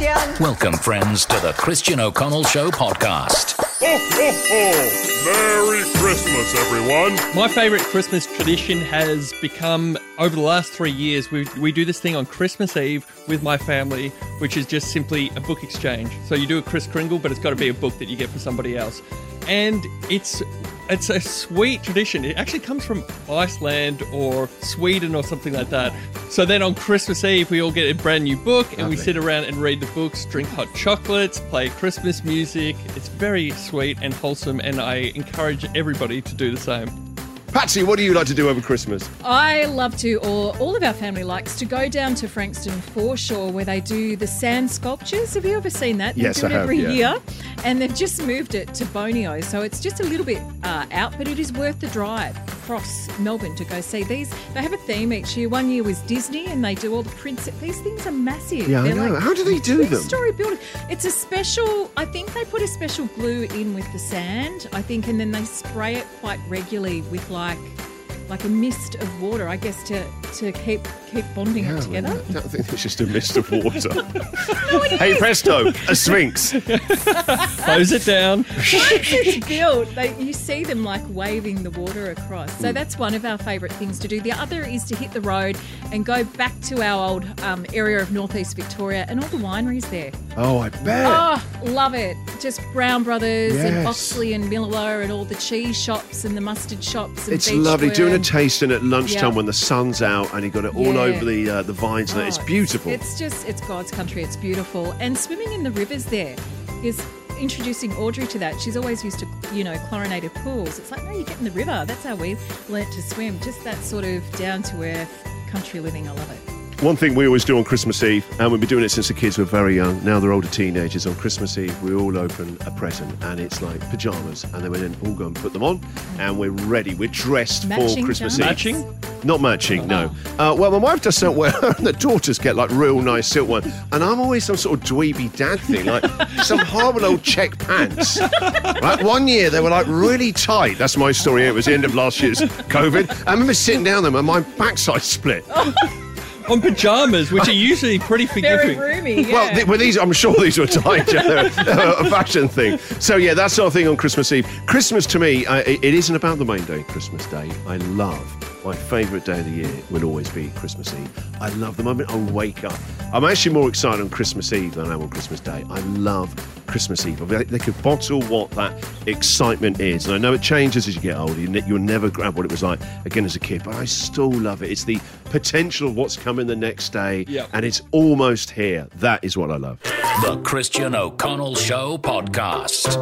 Christian. Welcome, friends, to the Christian O'Connell Show podcast. Ho, ho, ho! Merry Christmas, everyone! My favourite Christmas tradition has become over the last three years. We, we do this thing on Christmas Eve with my family, which is just simply a book exchange. So you do a Kris Kringle, but it's got to be a book that you get for somebody else. And it's it's a sweet tradition. It actually comes from Iceland or Sweden or something like that. So then on Christmas Eve, we all get a brand new book and we sit around and read the books, drink hot chocolates, play Christmas music. It's very sweet and wholesome, and I encourage everybody to do the same. Patsy, what do you like to do over Christmas? I love to, or all of our family likes to go down to Frankston Foreshore where they do the sand sculptures. Have you ever seen that? They Yes, do I it have, every yeah. year, and they've just moved it to Boneo, so it's just a little bit uh, out, but it is worth the drive across Melbourne to go see these. They have a theme each year. One year was Disney, and they do all the princess. These things are massive. Yeah, I They're know. like How do they do them? Story building. It's a special. I think they put a special glue in with the sand. I think, and then they spray it quite regularly with like like a mist of water. I guess to to keep keep bonding it together. I don't think it's just a mist of water. hey, presto, a sphinx. Close it down. Once it's built, they, you see them like waving the water across. Hmm. So that's one of our favourite things to do. The other is to hit the road and go back to our old um, area of northeast Victoria and all the wineries there. Oh, I bet. Oh, love it. Just Brown Brothers and Yes. Oxley and Milawa and all the cheese shops and the mustard shops. And It's lovely doing a tasting at lunchtime Yeah. when the sun's out and you've got it all Yeah. over the uh, the vines. and Oh, it's beautiful. It's just, it's God's country. It's beautiful. And swimming in the rivers there is introducing Audrey to that. She's always used to, you know, chlorinated pools. It's like, no, you get in the river. That's how we learnt to swim. Just that sort of down to earth country living. I love it. One thing we always do on Christmas Eve, and we've been doing it since the kids were very young. Now they're older teenagers. On Christmas Eve, we all open a present, and it's like pajamas, and then we then all go and put them on, and we're ready. We're dressed Matching for Christmas pajamas. Eve. Matching? Not matching, no. Uh, well, my wife does silk wear, and the daughters get like real nice silk one, and I'm always some sort of dweeby dad thing, like some horrible old check pants. Right? One year they were like really tight. That's my story. It was the end of last year's COVID. I remember sitting down them, and my backside split. On pajamas, which are usually pretty Very forgiving. roomy. Yeah. Well, th- well, these I'm sure these were tight. They're a fashion thing. So yeah, that's our thing on Christmas Eve. Christmas to me, uh, it, it isn't about the main day, Christmas Day. I love my favourite day of the year will always be Christmas Eve. I love the moment I wake up. I'm actually more excited on Christmas Eve than I am on Christmas Day. I love Christmas Eve. I mean, they could bottle what that excitement is, and I know it changes as you get older. You ne- You'll never grab what it was like again as a kid, but I still love it. It's the potential of what's coming the next day, Yep. and it's almost here. That is what I love. The Christian O'Connell Show podcast.